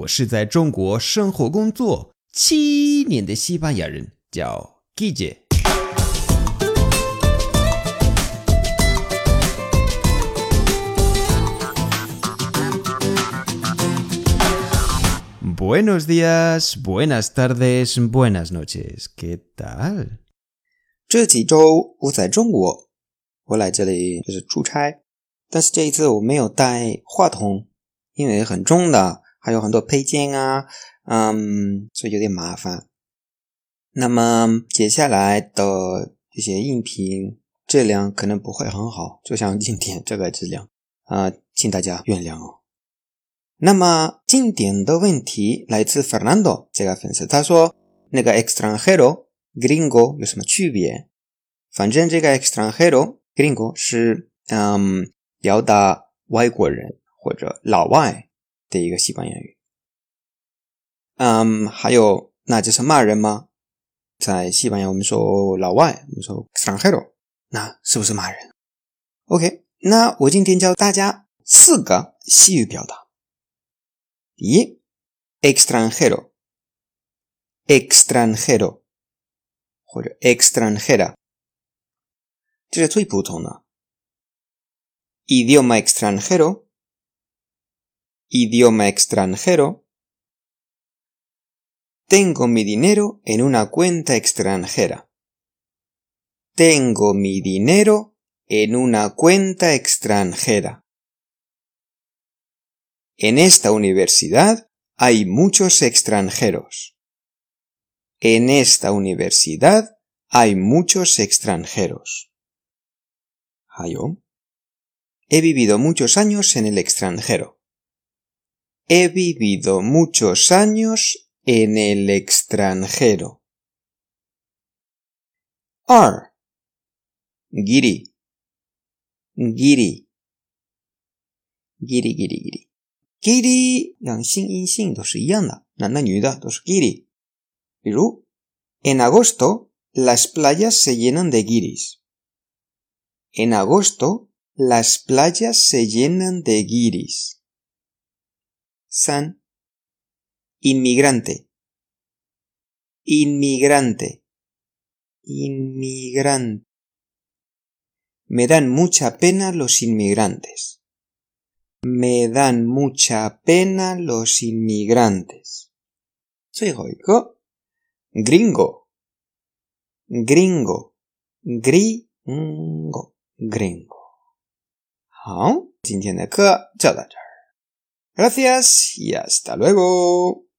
我是在中国生活工作七年的西班牙人，叫 Guille。Buenos días, buenas tardes, buenas noches. ¿Qué tal? 这几周我在中国，我来这里就是出差，但是这一次我没有带话筒，因为很重的，还有很多配件啊，嗯，所以有点麻烦。那么接下来的这些音频质量可能不会很好，就像今天这个质量啊，请大家原谅哦。那么经典的问题来自 Fernando 这个粉丝，他说那个 extranjero gringo 有什么区别？反正这个 extranjero gringo 是嗯表达外国人或者老外的一个西班牙语。嗯，还有那就是骂人吗？在西班牙我们说老外，我们说 extranjero，那是不是骂人？OK，那我今天教大家四个西语表达。一，extranjero，extranjero 或者 extranjera，这是最普通的。idioma extranjero，idioma extranjero。Tengo mi dinero en una cuenta extranjera. Tengo mi dinero en una cuenta extranjera. En esta universidad hay muchos extranjeros. En esta universidad hay muchos extranjeros. He vivido muchos años en el extranjero. He vivido muchos años en el extranjero. R. Giri. Giri. Giri, giri, giri. Giri 两性阴性都是一样的，男的女的都是 giri。比如，En agosto las playas se llenan de guiris. En agosto las playas se llenan de guiris. San Inmigrante. Inmigrante. Inmigrante. Me dan mucha pena los inmigrantes. Me dan mucha pena los inmigrantes. Soy Gringo. Gringo. Gringo. Gringo. Gracias y hasta luego.